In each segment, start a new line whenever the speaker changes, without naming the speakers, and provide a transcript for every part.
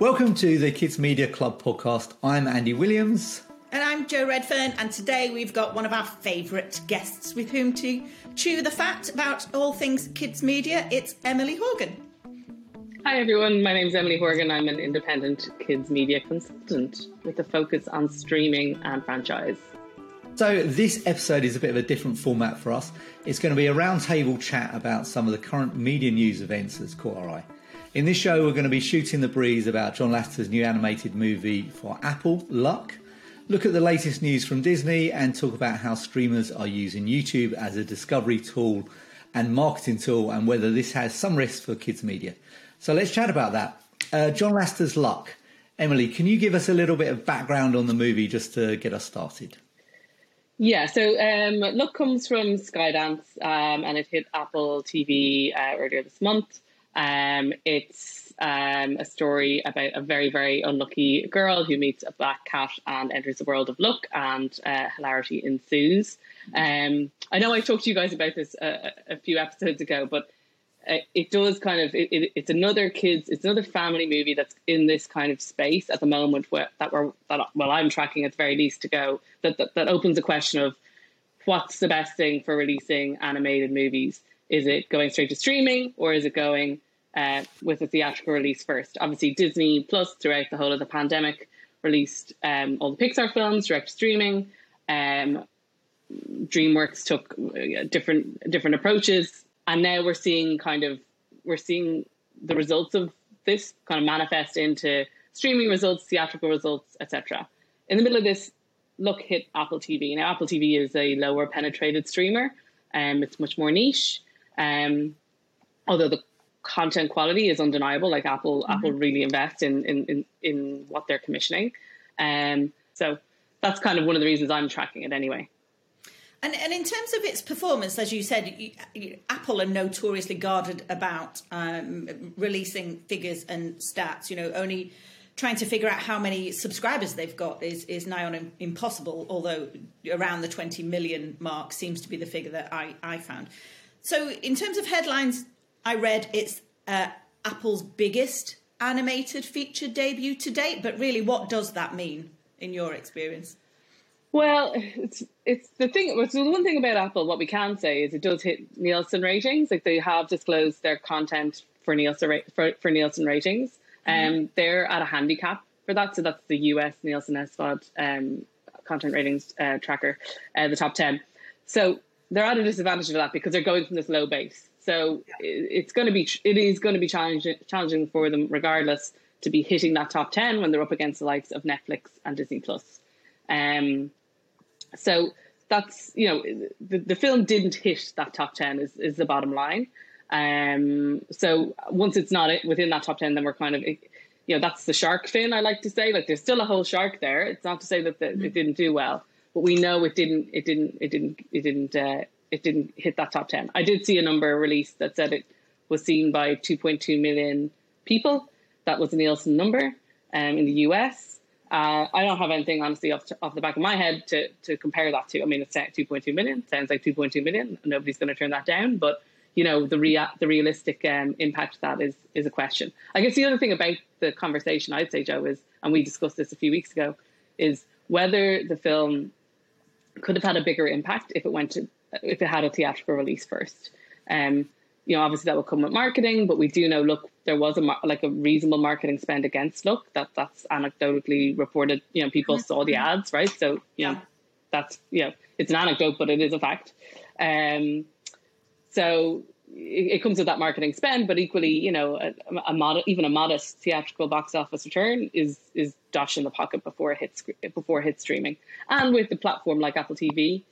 Welcome to the Kids Media Club podcast. I'm Andy Williams.
And I'm Joe Redfern, and today we've got one of our favourite guests with whom to chew the fat about all things kids media. It's Emily Horgan.
Hi everyone, my name is Emily Horgan. I'm an independent kids media consultant with a focus on streaming and franchise.
So, this episode is a bit of a different format for us. It's going to be a roundtable chat about some of the current media news events that's caught our eye. In this show, we're going to be shooting the breeze about John Lasseter's new animated movie for Apple, Luck, look at the latest news from Disney, and talk about how streamers are using YouTube as a discovery tool and marketing tool, and whether this has some risks for kids' media. So, let's chat about that. Uh, John Lasseter's Luck. Emily, can you give us a little bit of background on the movie just to get us started?
Yeah, so um, Luck comes from Skydance um, and it hit Apple TV uh, earlier this month. Um, it's um, a story about a very, very unlucky girl who meets a black cat and enters the world of luck, and uh, hilarity ensues. Um, I know I talked to you guys about this a, a few episodes ago, but uh, it does kind of it, it, it's another kids it's another family movie that's in this kind of space at the moment where that we're that well I'm tracking at the very least to go that, that that opens the question of what's the best thing for releasing animated movies is it going straight to streaming or is it going uh, with a theatrical release first obviously Disney Plus throughout the whole of the pandemic released um, all the Pixar films direct streaming um, DreamWorks took uh, different different approaches and now we're seeing kind of we're seeing the results of this kind of manifest into streaming results, theatrical results, etc. In the middle of this, Luck hit Apple TV. Now, Apple TV is a lower penetrated streamer, and um, it's much more niche. Um, although the content quality is undeniable, like Apple, mm-hmm. Apple really invest in, in in in what they're commissioning. Um, so that's kind of one of the reasons I'm tracking it anyway.
And, and in terms of its performance, as you said, you, you, Apple are notoriously guarded about um, releasing figures and stats. You know, only trying to figure out how many subscribers they've got is, is nigh on impossible, although around the 20 million mark seems to be the figure that I, I found. So, in terms of headlines, I read it's uh, Apple's biggest animated feature debut to date, but really, what does that mean in your experience?
Well, it's it's the thing. So the one thing about Apple, what we can say is it does hit Nielsen ratings. Like they have disclosed their content for Nielsen for, for Nielsen ratings. Mm-hmm. Um, they're at a handicap for that. So that's the US Nielsen SVOD um, content ratings uh, tracker, uh, the top ten. So they're at a disadvantage of that because they're going from this low base. So yeah. it's going to be it is going to be challenging challenging for them regardless to be hitting that top ten when they're up against the likes of Netflix and Disney Plus. Um, so that's you know the, the film didn't hit that top 10 is, is the bottom line um so once it's not within that top 10 then we're kind of you know that's the shark fin i like to say like there's still a whole shark there it's not to say that the, mm-hmm. it didn't do well but we know it didn't it didn't it didn't it didn't uh, it didn't hit that top 10 i did see a number released that said it was seen by 2.2 million people that was a nielsen number um, in the us uh, I don't have anything honestly off, to, off the back of my head to, to compare that to. I mean, it's 2.2 million. Sounds like 2.2 million. Nobody's going to turn that down. But you know, the rea- the realistic um, impact of that is is a question. I guess the other thing about the conversation I'd say, joe is, and we discussed this a few weeks ago, is whether the film could have had a bigger impact if it went to if it had a theatrical release first. Um, you know, obviously that will come with marketing, but we do know, look, there was a like a reasonable marketing spend against Luck. That that's anecdotally reported. You know, people saw the ads, right? So you know, that's you know, it's an anecdote, but it is a fact. Um, so it, comes with that marketing spend, but equally, you know, a, a mod- even a modest theatrical box office return is is dash in the pocket before it hits before it hits streaming, and with the platform like Apple TV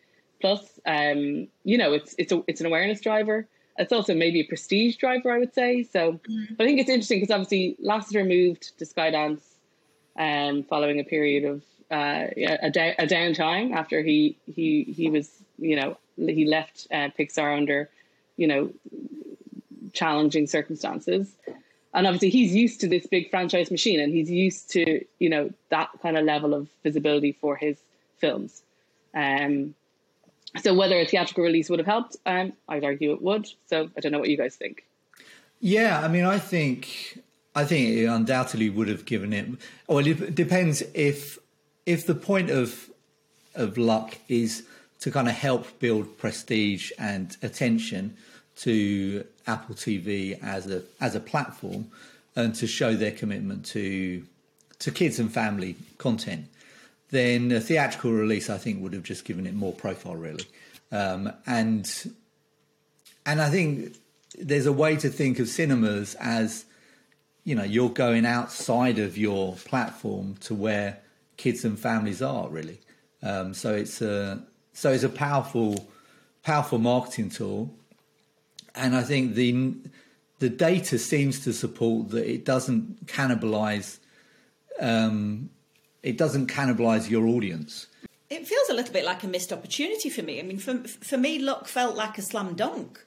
Plus, um, you know, it's it's a it's an awareness driver it's also maybe a prestige driver, I would say. So, mm-hmm. but I think it's interesting because obviously Lasseter moved to Skydance um, following a period of uh, a, da- a downtime after he he he was you know he left uh, Pixar under you know challenging circumstances. And obviously, he's used to this big franchise machine, and he's used to you know that kind of level of visibility for his films. Um, so whether a theatrical release would have helped, um, I'd argue it would. So I don't know what you guys think.
Yeah, I mean, I think I think it undoubtedly would have given it. Well, it depends if if the point of of luck is to kind of help build prestige and attention to Apple TV as a as a platform and to show their commitment to to kids and family content, then a theatrical release I think would have just given it more profile really. Um, and and I think there's a way to think of cinemas as you know you're going outside of your platform to where kids and families are really. Um, so it's a so it's a powerful powerful marketing tool, and I think the the data seems to support that it doesn't cannibalize um, it doesn't cannibalize your audience.
It feels a little bit like a missed opportunity for me. I mean, for for me, Luck felt like a slam dunk.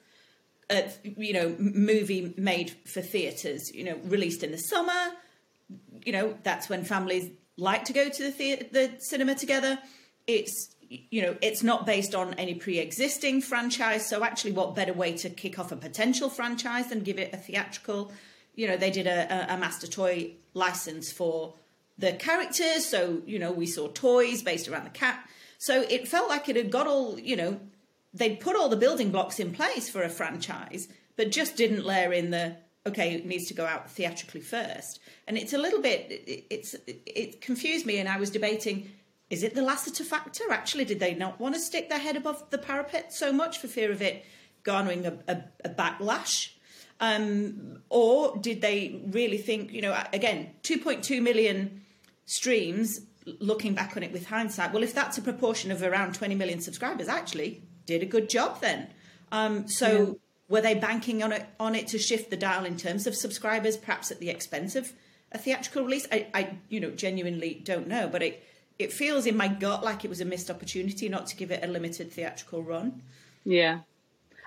Uh, you know, movie made for theatres. You know, released in the summer. You know, that's when families like to go to the theater, the cinema together. It's you know, it's not based on any pre-existing franchise. So actually, what better way to kick off a potential franchise than give it a theatrical? You know, they did a, a master toy license for the characters. So you know, we saw toys based around the cat. So it felt like it had got all you know, they'd put all the building blocks in place for a franchise, but just didn't layer in the okay, it needs to go out theatrically first. And it's a little bit, it, it's it confused me, and I was debating is it the Lasseter factor? Actually, did they not want to stick their head above the parapet so much for fear of it garnering a, a, a backlash? Um, or did they really think, you know, again, 2.2 million streams, looking back on it with hindsight, well, if that's a proportion of around 20 million subscribers, actually did a good job then. Um, so yeah. were they banking on it on it to shift the dial in terms of subscribers, perhaps at the expense of a theatrical release? I, I you know, genuinely don't know, but it it feels in my gut like it was a missed opportunity not to give it a limited theatrical run.
Yeah,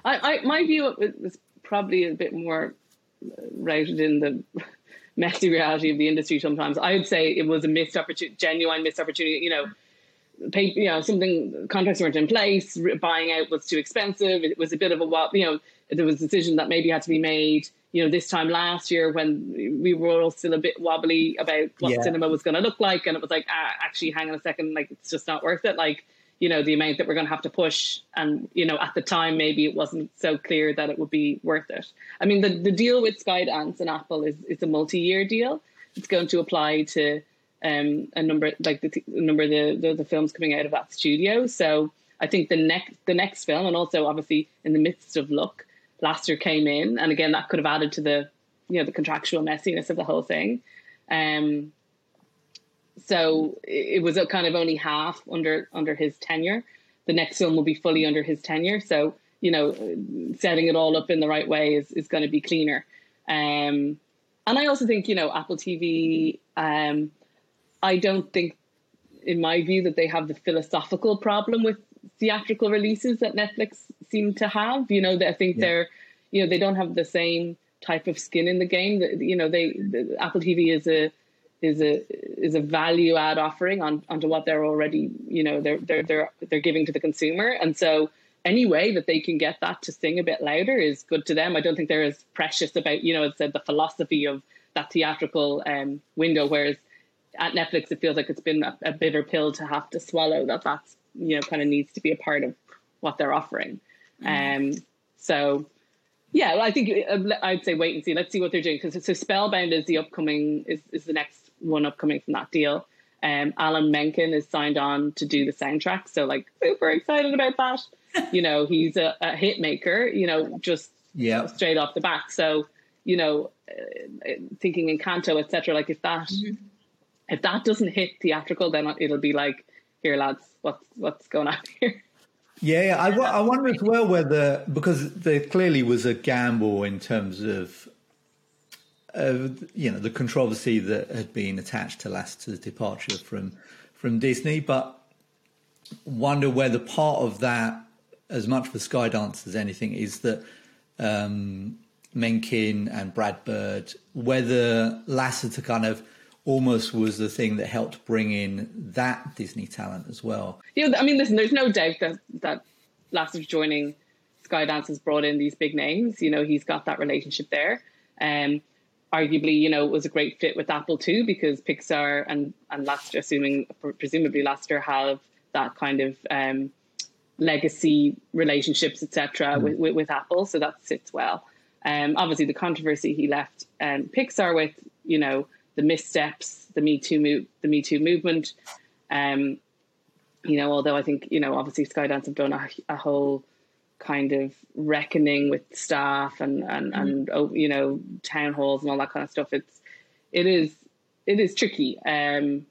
I, I my view was probably a bit more uh, rooted in the messy reality of the industry. Sometimes I would say it was a missed opportunity, genuine missed opportunity. You know, pay, you know, something contracts weren't in place, buying out was too expensive. It was a bit of a you know, there was a decision that maybe had to be made you know, this time last year when we were all still a bit wobbly about what yeah. cinema was going to look like, and it was like, ah, actually, hang on a second, like it's just not worth it. Like, you know, the amount that we're going to have to push, and you know, at the time, maybe it wasn't so clear that it would be worth it. I mean, the the deal with Skydance and Apple is is a multi year deal. It's going to apply to um, a number like the t- number of the, the the films coming out of that studio. So I think the next the next film, and also obviously in the midst of Luck Lasseter came in, and again that could have added to the you know the contractual messiness of the whole thing. Um, so it was a kind of only half under under his tenure. The next film will be fully under his tenure. So you know, setting it all up in the right way is is going to be cleaner. Um, and I also think you know Apple TV. Um, I don't think, in my view, that they have the philosophical problem with theatrical releases that Netflix seem to have. You know, I think yeah. they're, you know, they don't have the same type of skin in the game. That you know, they the, Apple TV is a is a is a value add offering on onto what they're already you know they're they're they're they're giving to the consumer, and so any way that they can get that to sing a bit louder is good to them. I don't think they're as precious about you know as said the philosophy of that theatrical um, window, whereas at Netflix it feels like it's been a, a bitter pill to have to swallow that that's you know kind of needs to be a part of what they're offering. Mm. Um, so yeah, I think uh, I'd say wait and see. Let's see what they're doing because so Spellbound is the upcoming is is the next one upcoming from that deal. Um, Alan Menken is signed on to do the soundtrack, so like super excited about that. you know, he's a, a, hit maker. You know, just yeah straight off the back. So you know, uh, thinking Encanto, etc. Like if that mm-hmm. If that doesn't hit theatrical, then it'll be like here, lads, what's what's going on here?
Yeah, I, I wonder as well whether because there clearly was a gamble in terms of, of you know the controversy that had been attached to Lasseter's departure from from Disney, but wonder whether part of that, as much for Skydance as anything, is that um, Menken and Brad Bird, whether Lasseter kind of almost was the thing that helped bring in that Disney talent as well.
Yeah, I mean, listen, there's no doubt that that Lasseter joining Skydance has brought in these big names. You know, he's got that relationship there. Um, arguably, you know, it was a great fit with Apple too, because Pixar and, and Lasseter, assuming presumably Lasseter have that kind of um, legacy relationships, etc., mm. with, with, with, Apple, so that sits well. Um, obviously, the controversy he left um, Pixar with, you know, the missteps, the Me Too, move, the Me Too movement. Um, you know, although I think you know, obviously Skydance have done a, a whole kind of reckoning with staff and and mm. and oh, you know town halls and all that kind of stuff. It's it is it is tricky. Um,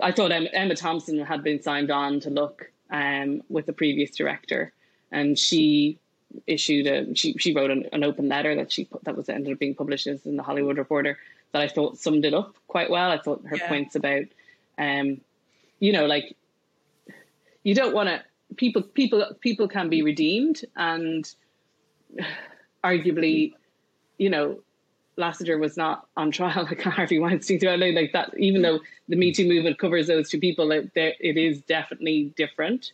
I thought Emma, Emma Thompson had been signed on to Luck um, with the previous director, and she issued a she she wrote an, an open letter that she put, that was ended up being published in the Hollywood Reporter that I thought summed it up quite well. I thought her yeah. points about, um, you know, like you don't want to people people people can be redeemed and arguably, you know, Lasseter was not on trial like Harvey Weinstein. So I know like that, even though the Me Too movement covers those two people, it, it is definitely different.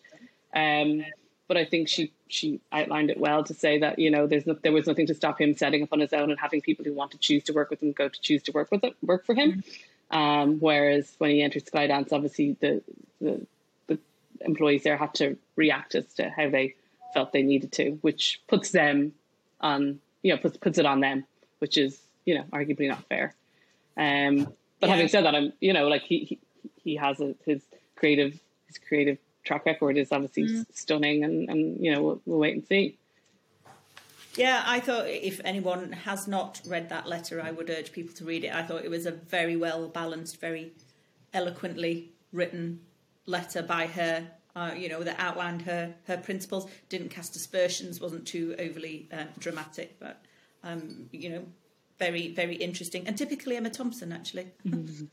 Um, but I think she she outlined it well to say that you know there's no, there was nothing to stop him setting up on his own and having people who want to choose to work with him go to choose to work with it work for him. Um, whereas when he entered Skydance, obviously the, the the employees there had to react as to how they felt they needed to, which puts them on you know puts puts it on them, which is you know arguably not fair. Um, but yeah. having said that, I'm you know like he he, he has a, his creative his creative track record is obviously mm. stunning, and, and you know we'll, we'll wait and see.
Yeah, I thought if anyone has not read that letter, I would urge people to read it. I thought it was a very well balanced, very eloquently written letter by her. Uh, you know, that outlined her her principles, didn't cast aspersions, wasn't too overly uh, dramatic, but um, you know, very very interesting and typically Emma Thompson actually.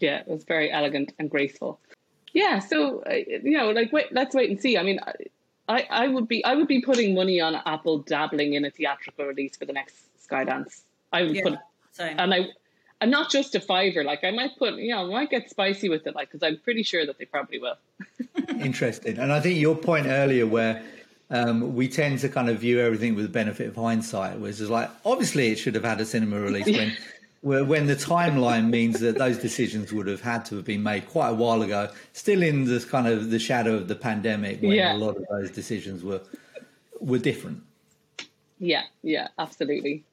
Yeah, it was very elegant and graceful yeah so uh, you know like wait let's wait and see i mean I, I would be I would be putting money on Apple dabbling in a theatrical release for the next Skydance. I would yeah, put, same. and I, and not just a fiver. Like I might put, you know, I might get spicy with it, like because I'm pretty sure that they probably will.
Interesting, and I think your point earlier, where um, we tend to kind of view everything with the benefit of hindsight, was like obviously it should have had a cinema release when when the timeline means that those decisions would have had to have been made quite a while ago, still in the kind of the shadow of the pandemic, when yeah. a lot of those decisions were were different.
Yeah, yeah, absolutely.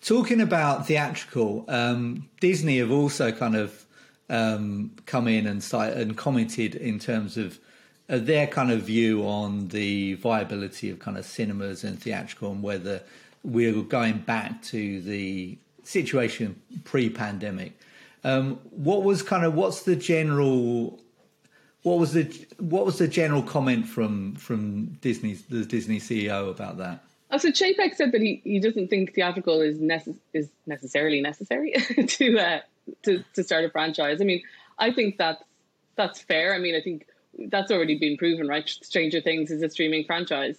Talking about theatrical, um, Disney have also kind of um, come in and and commented in terms of uh, their kind of view on the viability of kind of cinemas and theatrical and whether we're going back to the situation pre-pandemic. Um, what was kind of what's the general what was the what was the general comment from from Disney's the Disney CEO about that?
Oh, so Chapek said that he, he doesn't think theatrical is necess- is necessarily necessary to uh, to to start a franchise. I mean, I think that's that's fair. I mean, I think that's already been proven, right? Stranger Things is a streaming franchise.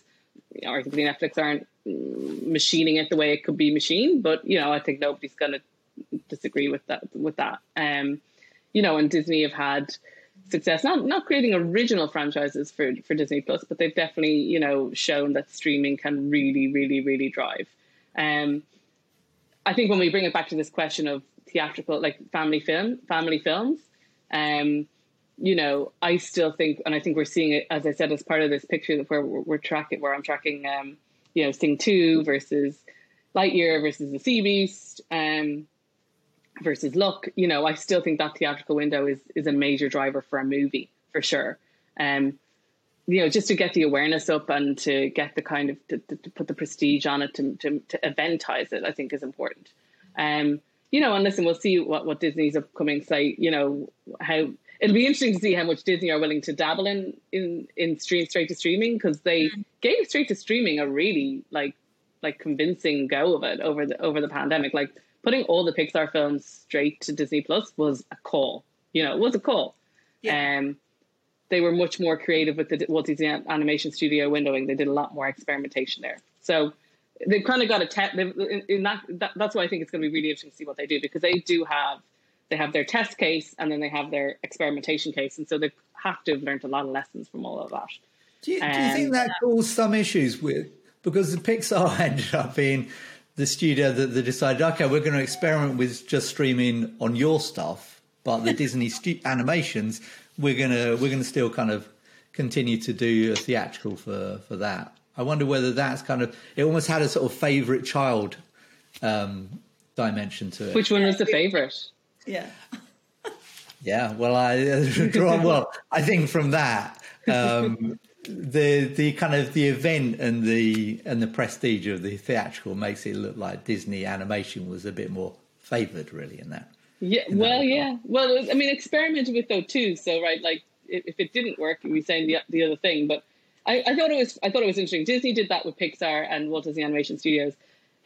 Arguably, Netflix aren't machining it the way it could be machined. But you know, I think nobody's going to disagree with that. With that, um, you know, and Disney have had success not not creating original franchises for for Disney Plus, but they've definitely you know shown that streaming can really, really, really drive. Um, I think when we bring it back to this question of theatrical, like family film, family films, um, you know, I still think, and I think we're seeing it, as I said, as part of this picture where we're, we're tracking, where I'm tracking um, you know, Sing 2 versus Lightyear versus The Sea Beast um, versus Luck, you know, I still think that theatrical window is is a major driver for a movie for sure. Um, you know, just to get the awareness up and to get the kind of to, to put the prestige on it to, to, to eventize it, I think is important. Um, you know, and listen, we'll see what what Disney's upcoming site. You know, how it'll be interesting to see how much Disney are willing to dabble in in in stream straight to streaming because they mm. gave straight to streaming a really like like convincing go of it over the over the pandemic. Like putting all the Pixar films straight to Disney Plus was a call. You know, it was a call. Yeah. Um, they were much more creative with the Walt Disney Animation Studio windowing. They did a lot more experimentation there. So they've kind of got a test. In, in that, that, that's why I think it's going to be really interesting to see what they do because they do have they have their test case and then they have their experimentation case, and so they have to have learned a lot of lessons from all of that.
Do you, do you think that caused some issues with because the Pixar ended up being the studio that they decided, okay, we're going to experiment with just streaming on your stuff, but the Disney stu- animations, we're gonna we're gonna still kind of continue to do a theatrical for for that. I wonder whether that's kind of it almost had a sort of favorite child um, dimension to it.
Which one was the favorite?
Yeah.
Yeah, well, I well, I think from that, um, the the kind of the event and the and the prestige of the theatrical makes it look like Disney animation was a bit more favoured, really, in that.
Yeah,
in
well,
that
yeah, well, it was, I mean, experimented with though too. So right, like if, if it didn't work, we saying the the other thing. But I, I thought it was I thought it was interesting. Disney did that with Pixar and Walt Disney Animation Studios.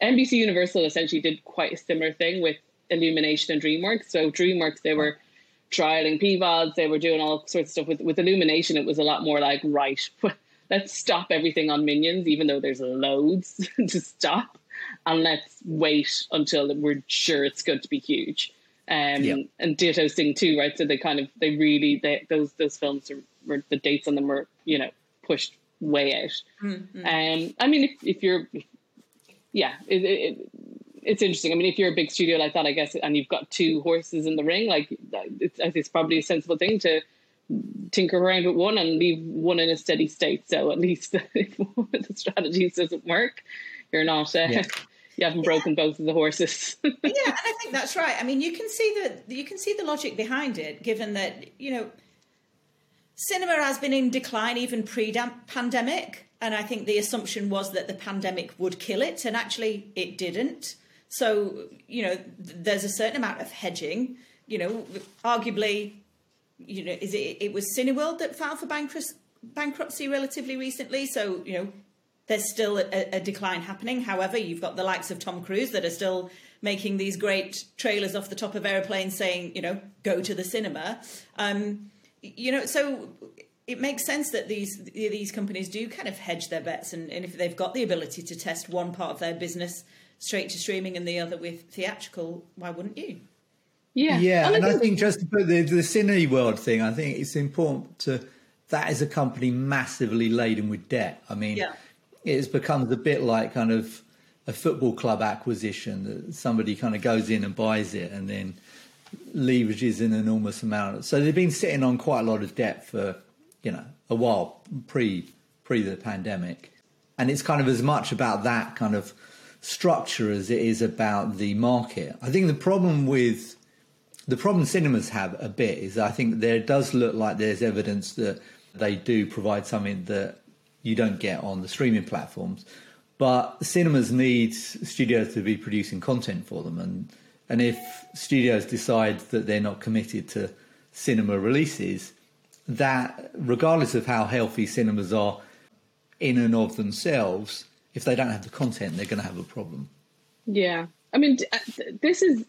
NBC Universal essentially did quite a similar thing with Illumination and DreamWorks. So DreamWorks, they were trialing PVODs, they were doing all sorts of stuff. With with Illumination, it was a lot more like right, let's stop everything on Minions, even though there's loads to stop, and let's wait until we're sure it's going to be huge. Um,
Yeah.
And Ditto Sing 2, right? So they kind of they really they, those those films are, were the dates on them were you know pushed way out. Um, I mean, if, if you're, yeah, it, it, it, it's interesting. I mean, if you're a big studio like that, I guess, and you've got two horses in the ring, like it's, it's probably a sensible thing to tinker around with one and leave one in a steady state. So at least if one of the strategies doesn't work, you're not. Uh,
Yeah.
You haven't broken both of the horses.
yeah, and I think that's right. I mean, you can see the you can see the logic behind it, given that you know, cinema has been in decline even pre-pandemic, and I think the assumption was that the pandemic would kill it, and actually it didn't. So you know, th- there's a certain amount of hedging. You know, arguably, you know, is it it was Cineworld that filed for bankruptcy bankruptcy relatively recently. So you know, there's still a, a decline happening. However, you've got the likes of Tom Cruise that are still making these great trailers off the top of airplanes saying, you know, go to the cinema. Um, you know, so it makes sense that these these companies do kind of hedge their bets, and, and if they've got the ability to test one part of their business straight to streaming and the other with theatrical, why wouldn't you?
yeah,
Yeah, and I
think-
think just to put the the Cineworld thing, I think it's important to that is a company massively laden with debt. I mean,
Yeah.
it's becomes a bit like kind of a football club acquisition that somebody kind of goes in and buys it and then leverages an enormous amount. So they've been sitting on quite a lot of debt for you know a while pre pre the pandemic, and it's kind of as much about that kind of structure as it is about the market. I think the problem with the problem cinemas have a bit is I think there does look like there's evidence that they do provide something that you don't get on the streaming platforms. But cinemas need studios to be producing content for them, and and if studios decide that they're not committed to cinema releases, that regardless of how healthy cinemas are in and of themselves, if they don't have the content, they're going to have a problem.
Yeah, I mean, d- uh, th- this is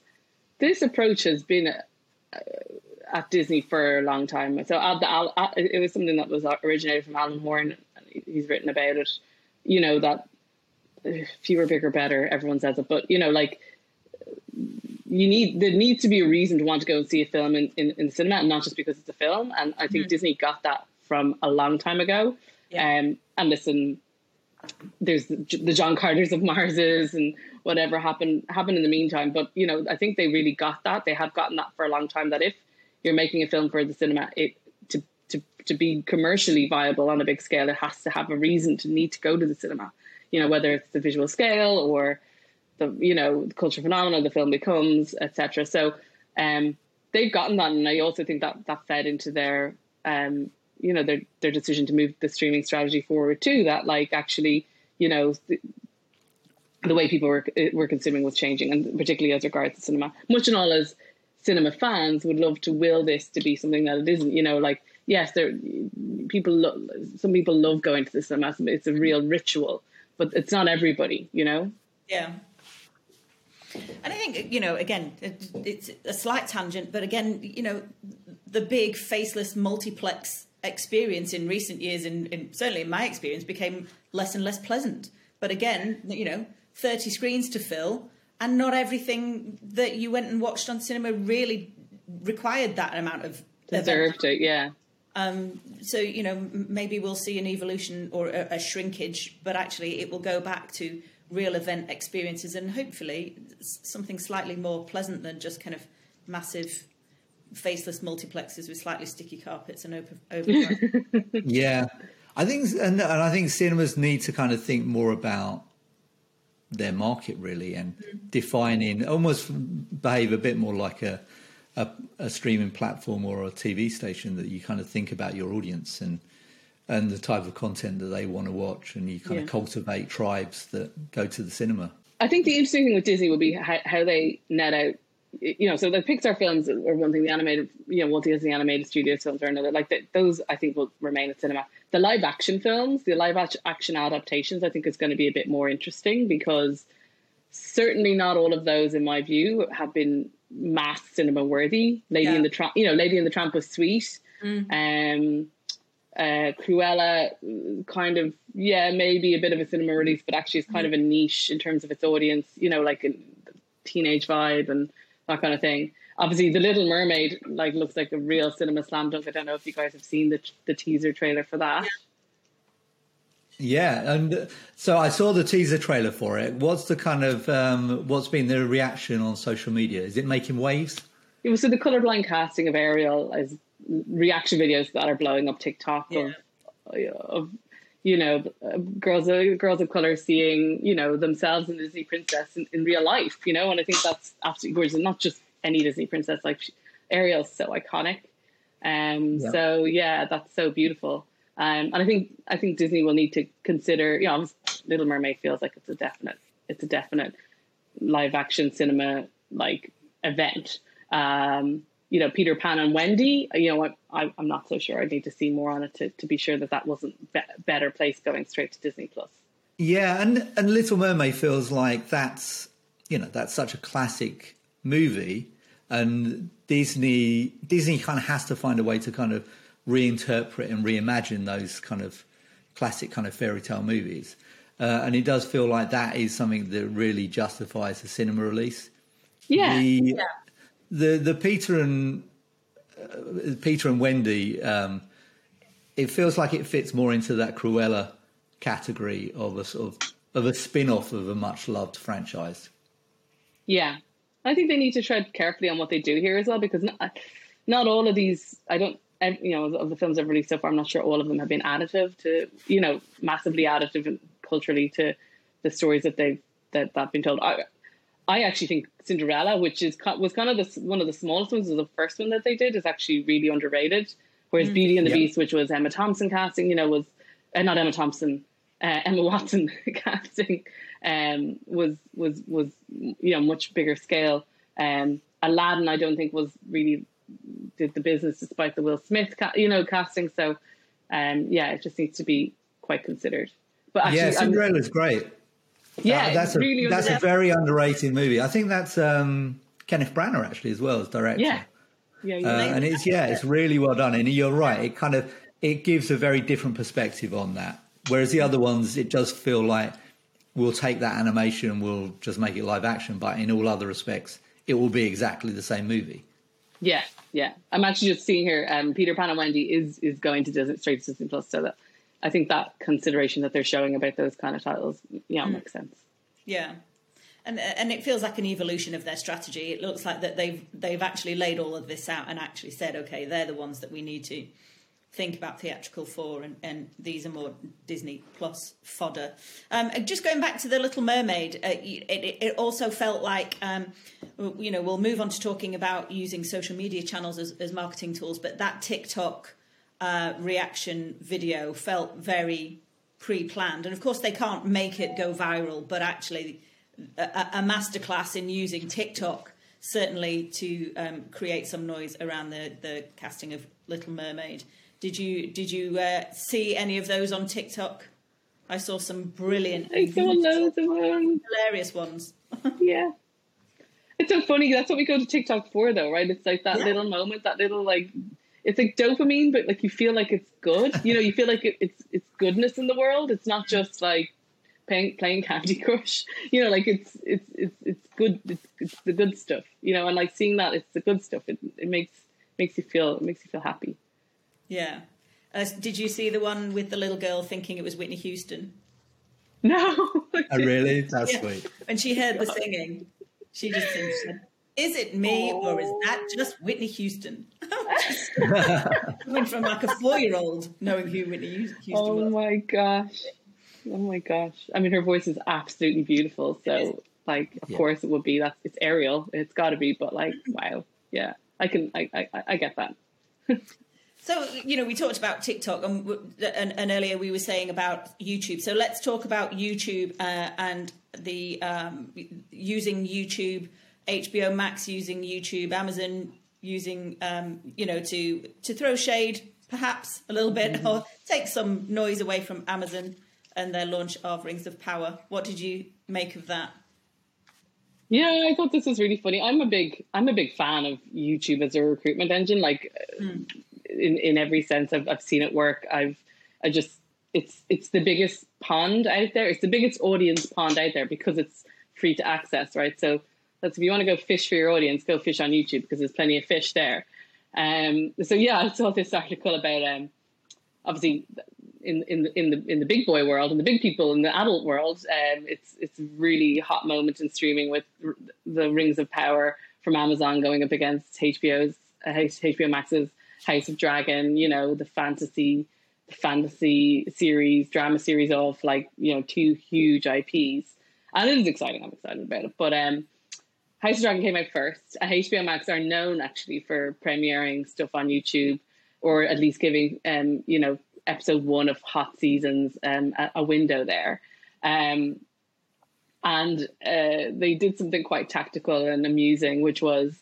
this approach has been uh, at Disney for a long time. So uh, the, Al- uh, it was something that was originated from Alan Horn. and He's written about it. You know that uh, fewer, bigger, better. Everyone says it, but you know, like you need there needs to be a reason to want to go and see a film in, in, in the cinema, and not just because it's a film. And I think Disney got that from a long time ago.
Yeah.
Um, and listen, there's the, John Carters of Marses and whatever happened happened in the meantime. But you know, I think they really got that. They have gotten that for a long time. That if you're making a film for the cinema, it to to to be commercially viable on a big scale, it has to have a reason to need to go to the cinema. You know, whether it's the visual scale or the you know the cultural phenomena the film becomes, etc. So um, they've gotten that, and I also think that that fed into their um, you know their their decision to move the streaming strategy forward too. That like actually you know. The, the way people were uh, were consuming was changing, and particularly as regards to cinema. Much and all as cinema fans would love to will this to be something that it isn't. You know, like yes, there people lo- some people love going to the cinema. It's a real ritual, but it's not everybody. You know.
Yeah. And I think, you know, again, it, it's a slight tangent, but again, you know, the big faceless multiplex experience in recent years, and in, in, certainly in my experience, became less and less pleasant. But again, you know, 30 screens to fill, and not everything that you went and watched on cinema really required that amount of event.
Deserved it, yeah.
Um, so you know m- maybe we'll see an evolution or a, a shrinkage, but actually it will go back to real event experiences and hopefully something slightly more pleasant than just kind of massive faceless multiplexes with slightly sticky carpets and open. open
yeah, I think, and, and I think cinemas need to kind of think more about their market really and mm. defining almost behave a bit more like a, a, a streaming platform or a TV station that you kind of think about your audience and and the type of content that they want to watch and you kind yeah. of cultivate tribes that go to the cinema.
I think the interesting thing with Disney would be how, how they net out you know, so the Pixar films are one thing, the animated, you know, Walt Disney animated studios films are another. Like the, those, I think will remain at cinema. The live action films, the live action adaptations, I think is going to be a bit more interesting because certainly not all of those, in my view, have been mass cinema worthy. Lady yeah. in the Tramp, you know, Lady and the Tramp was sweet. Mm. Um, uh, Cruella, kind of, yeah, maybe a bit of a cinema release, but actually it's kind mm. of a niche in terms of its audience. You know, like a teenage vibe and that kind of thing. Obviously, The Little Mermaid like looks like a real cinema slam dunk. I don't know if you guys have seen the the teaser trailer for that.
Yeah, and so I saw the teaser trailer for it. What's the kind of um, what's been the reaction on social media? Is it making waves?
It was so the colorblind casting of Ariel as reaction videos that are blowing up TikTok yeah. of, of you know girls of girls of color seeing you know themselves in Disney princess in, in real life. You know, and I think that's absolutely gorgeous. And not just any Disney princess, like Ariel's so iconic. Um, yeah. So yeah, that's so beautiful. Um, and I think I think Disney will need to consider. You know, Little Mermaid feels like it's a definite it's a definite live action cinema like event. Um, you know, Peter Pan and Wendy, you know, I, am not so sure. I need to see more on it to, to be sure that that wasn't be- better place going straight to Disney Plus.
Yeah, and and Little Mermaid feels like that's you know that's such a classic movie, and Disney Disney kind of has to find a way to kind of reinterpret and reimagine those kind of classic kind of fairy tale movies. Uh, and it does feel like that is something that really justifies a cinema release.
Yeah, the, yeah
the the Peter and uh, Peter and Wendy, um, it feels like it fits more into that Cruella category of a sort of of a spin off of a much loved franchise.
Yeah, I think they need to tread carefully on what they do here as well because not, not all of these. I don't. You know, of the films I've released so far, I'm not sure all of them have been additive to, you know, massively additive culturally to the stories that they've that that been told. I, I actually think Cinderella, which is was kind of the, one of the smallest ones, was the first one that they did, is actually really underrated. Whereas mm. Beauty and the Beast, which was Emma Thompson casting, you know, was uh, not Emma Thompson, uh, Emma Watson casting, um, was was was you know much bigger scale. Um, Aladdin, I don't think was really did the business despite the Will Smith, ca- you know, casting. So, um, yeah, it just needs to be quite considered.
But actually, yeah, Cinderella is great.
Yeah,
uh, that's a really that's a very underrated movie. I think that's um, Kenneth Branagh actually as well as director.
Yeah,
yeah, uh, and it's yeah, it's really well done. And you're right; it kind of it gives a very different perspective on that. Whereas the other ones, it does feel like we'll take that animation, and we'll just make it live action, but in all other respects, it will be exactly the same movie.
Yeah, yeah. I'm actually just seeing here. Um, Peter Pan and Wendy is is going to Disney straight to Disney Plus, so that I think that consideration that they're showing about those kind of titles, yeah, mm. makes sense.
Yeah. And, and it feels like an evolution of their strategy. It looks like that they've they've actually laid all of this out and actually said, okay, they're the ones that we need to think about theatrical for, and, and these are more Disney Plus fodder. Um, just going back to the Little Mermaid, uh, it, it, also felt like um, you know we'll move on to talking about using social media channels as, as marketing tools, but that TikTok uh, reaction video felt very pre-planned, and of course they can't make it go viral, but actually a, a masterclass in using TikTok certainly to um, create some noise around the, the casting of Little Mermaid. Did you did you uh, see any of those on TikTok? I saw some brilliant,
I saw loads of them.
hilarious ones.
yeah, it's so funny. That's what we go to TikTok for, though, right? It's like that yeah. little moment, that little like it's like dopamine, but like you feel like it's good. You know, you feel like it, it's it's goodness in the world. It's not just like playing playing Candy Crush. You know, like it's it's it's it's good. It's, it's the good stuff. You know, and like seeing that it's the good stuff. It it makes makes you feel it makes you feel happy.
Yeah. Uh, did you see the one with the little girl thinking it was Whitney Houston?
No.
oh, really? That's
Yeah.
sweet.
When she heard the singing, she just said, "Is it me or is that just Whitney Houston?" Coming from like a four-year-old, knowing who Whitney Houston
Oh
was.
my gosh. Oh my gosh. I mean, her voice is absolutely beautiful. So, like, of
Yeah.
course it would be. That's it's Ariel. It's got to be. But like, wow. Yeah, I can. I, I I get that.
So you know, we talked about TikTok, and, and, and earlier we were saying about YouTube. So let's talk about YouTube uh, and the um, using YouTube, HBO Max using YouTube, Amazon using um, you know to to throw shade perhaps a little bit mm-hmm. or take some noise away from Amazon and their launch of Rings of Power. What did you make of that?
Yeah, I thought this was really funny. I'm a big I'm a big fan of YouTube as a recruitment engine. Like hmm. uh, in in every sense, I've I've seen it work. I've I just it's it's the biggest pond out there. It's the biggest audience pond out there because it's free to access, right? So that's if you want to go fish for your audience, go fish on YouTube because there's plenty of fish there. Um, so yeah, I saw this article about um, obviously in in the in the in the big boy world and the big people in the adult world, um, it's it's a really hot moment in streaming with the Rings of Power from Amazon going up against HBO's uh, HBO Max's House of Dragon. You know the fantasy fantasy series drama series of like you know two huge IPs, and it is exciting. I'm excited about it, but um. House of Dragon came out first. Uh, HBO Max are known actually for premiering stuff on YouTube, or at least giving um, you know episode one of hot seasons um, a, a window there. Um, and uh, they did something quite tactical and amusing, which was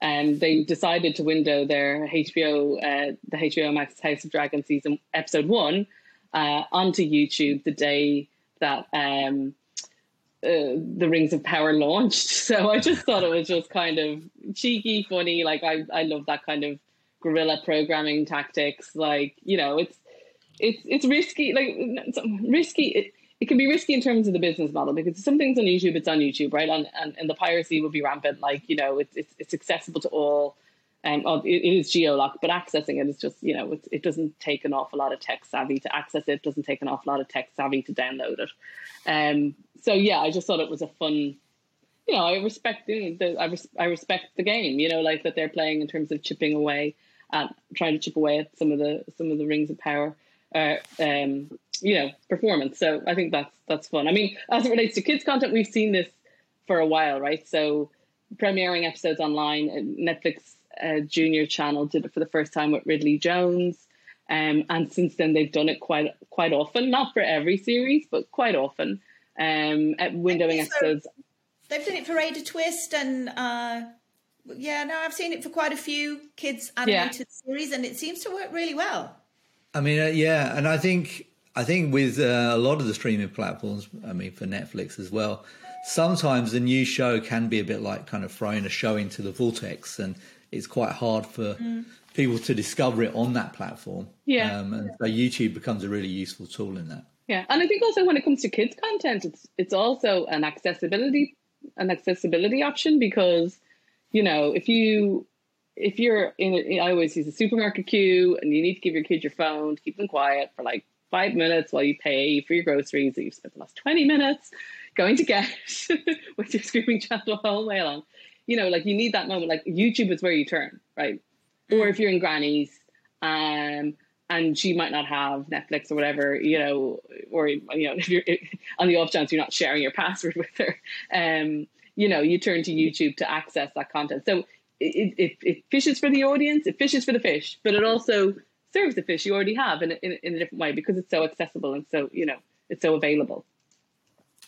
um, they decided to window their HBO, uh, the HBO Max House of Dragon season episode one uh, onto YouTube the day that um, uh, the Rings of Power launched. So I just thought it was just kind of cheeky, funny. Like I, I love that kind of guerrilla programming tactics. Like you know, it's it's it's risky. Like it's risky. It, it can be risky in terms of the business model because some things on YouTube, it's on YouTube, right? And and, and the piracy will be rampant. Like you know, it's it's, it's accessible to all. Um, oh, it, it is geolocked, but accessing it is just you know, it, it doesn't take an awful lot of tech savvy to access it. it Doesn't take an awful lot of tech savvy to download it. Um, so yeah, I just thought it was a fun. You know, I respect know, the I, res- I respect the game. You know, like that they're playing in terms of chipping away, at, trying to chip away at some of the some of the rings of power. Uh, um, you know, performance. So I think that's that's fun. I mean, as it relates to kids content, we've seen this for a while, right? So premiering episodes online, uh, Netflix uh, Junior channel did it for the first time with Ridley Jones. Um, and since then, they've done it quite quite often, not for every series, but quite often. Um, at windowing
So-
episodes.
They've done it for Ada Twist and uh, yeah, no, I've seen it for quite a few kids animated series, and it seems to work really well.
I mean, uh, yeah, and I think I think with uh, a lot of the streaming platforms, I mean, for Netflix as well, sometimes the new show can be a bit like kind of throwing a show into the vortex, and it's quite hard for people to discover it on that platform.
Yeah.
um, and so YouTube becomes a really useful tool in that.
Yeah, and I think also when it comes to kids content, it's it's also an accessibility an accessibility option because you know if you if you're in, a, I always use a supermarket queue and you need to give your kid your phone to keep them quiet for like five minutes while you pay for your groceries that you've spent the last twenty minutes going to get with your screaming child the whole way along. You know, like you need that moment. Like YouTube is where you turn, right? Or if you're in granny's, um, and she might not have Netflix or whatever, you know, or you know, if you're on the off chance you're not sharing your password with her, um, you know, you turn to YouTube to access that content. So it, it, it fishes for the audience, it fishes for the fish, but it also serves the fish you already have in a, in, in a different way because it's so accessible and so you know it's so available.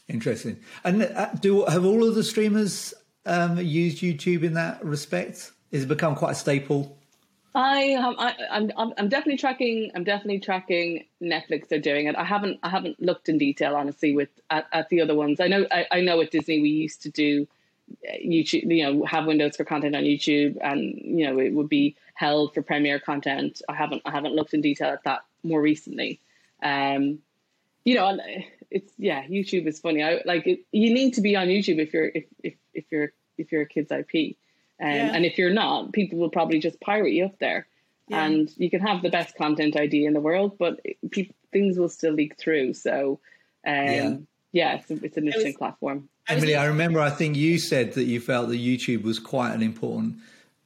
Interesting. And uh, do have all of the streamers um, used YouTube in that respect? Has it become quite a staple?
I I, I'm, I'm, I'm definitely tracking. I'm definitely tracking Netflix. They're doing it. I haven't, I haven't looked in detail, honestly, with at, at the other ones. I know, I, I know at Disney we used to do uh, YouTube. You know, have windows for content on YouTube, and you know it would be held for premiere content. I haven't, I haven't looked in detail at that more recently. Um, you know, and it's yeah, YouTube is funny. I like it, you need to be on YouTube if you're if if, if you're if you're a kid's IP. Um,
Yeah.
And if you're not, people will probably just pirate you up there.
Yeah.
And you can have the best content idea in the world, but it, pe- things will still leak through. So, um,
Yeah.
yeah, it's, it's an interesting was, platform.
Emily, I remember. I think you said that you felt that YouTube was quite an important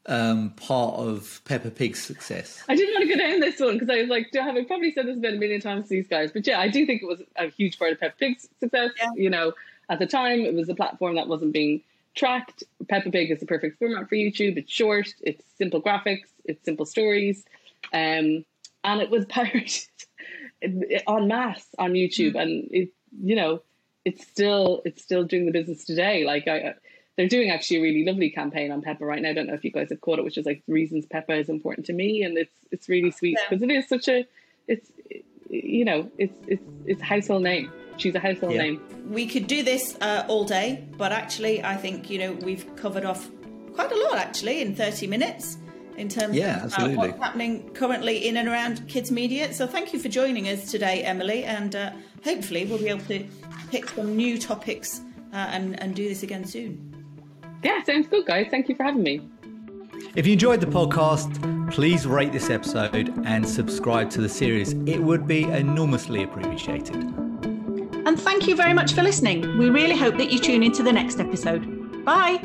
um, part of Peppa Pig's success.
I didn't want to go down this one because I was like, I have probably said this about a million times to these guys, but yeah, I do think it was a huge part of Peppa Pig's success. Yeah. You know, at the time, it was a platform that wasn't being tracked. Peppa Pig is the perfect format for YouTube. It's short, it's simple graphics, it's simple stories, um, and it was pirated en masse on YouTube, mm. and it, you know, it's still it's still doing the business today. Like I, they're doing actually a really lovely campaign on Peppa right now. I don't know if you guys have caught it, which is like reasons Peppa is important to me, and it's it's really sweet because yeah. it is such a it's you know it's it's it's a household name. She's a household yeah. name.
We could do this uh, all day, but actually, I think you know we've covered off quite a lot actually in thirty minutes in terms
yeah,
of uh, what's happening currently in and around kids media. So thank you for joining us today, Emily, and uh, hopefully we'll be able to pick some new topics uh, and, and do this again soon.
Yeah, sounds good, guys. Thank you for having me.
If you enjoyed the podcast, please rate this episode and subscribe to the series. It would be enormously appreciated.
And thank you very much for listening. We really hope that you tune into the next episode. Bye.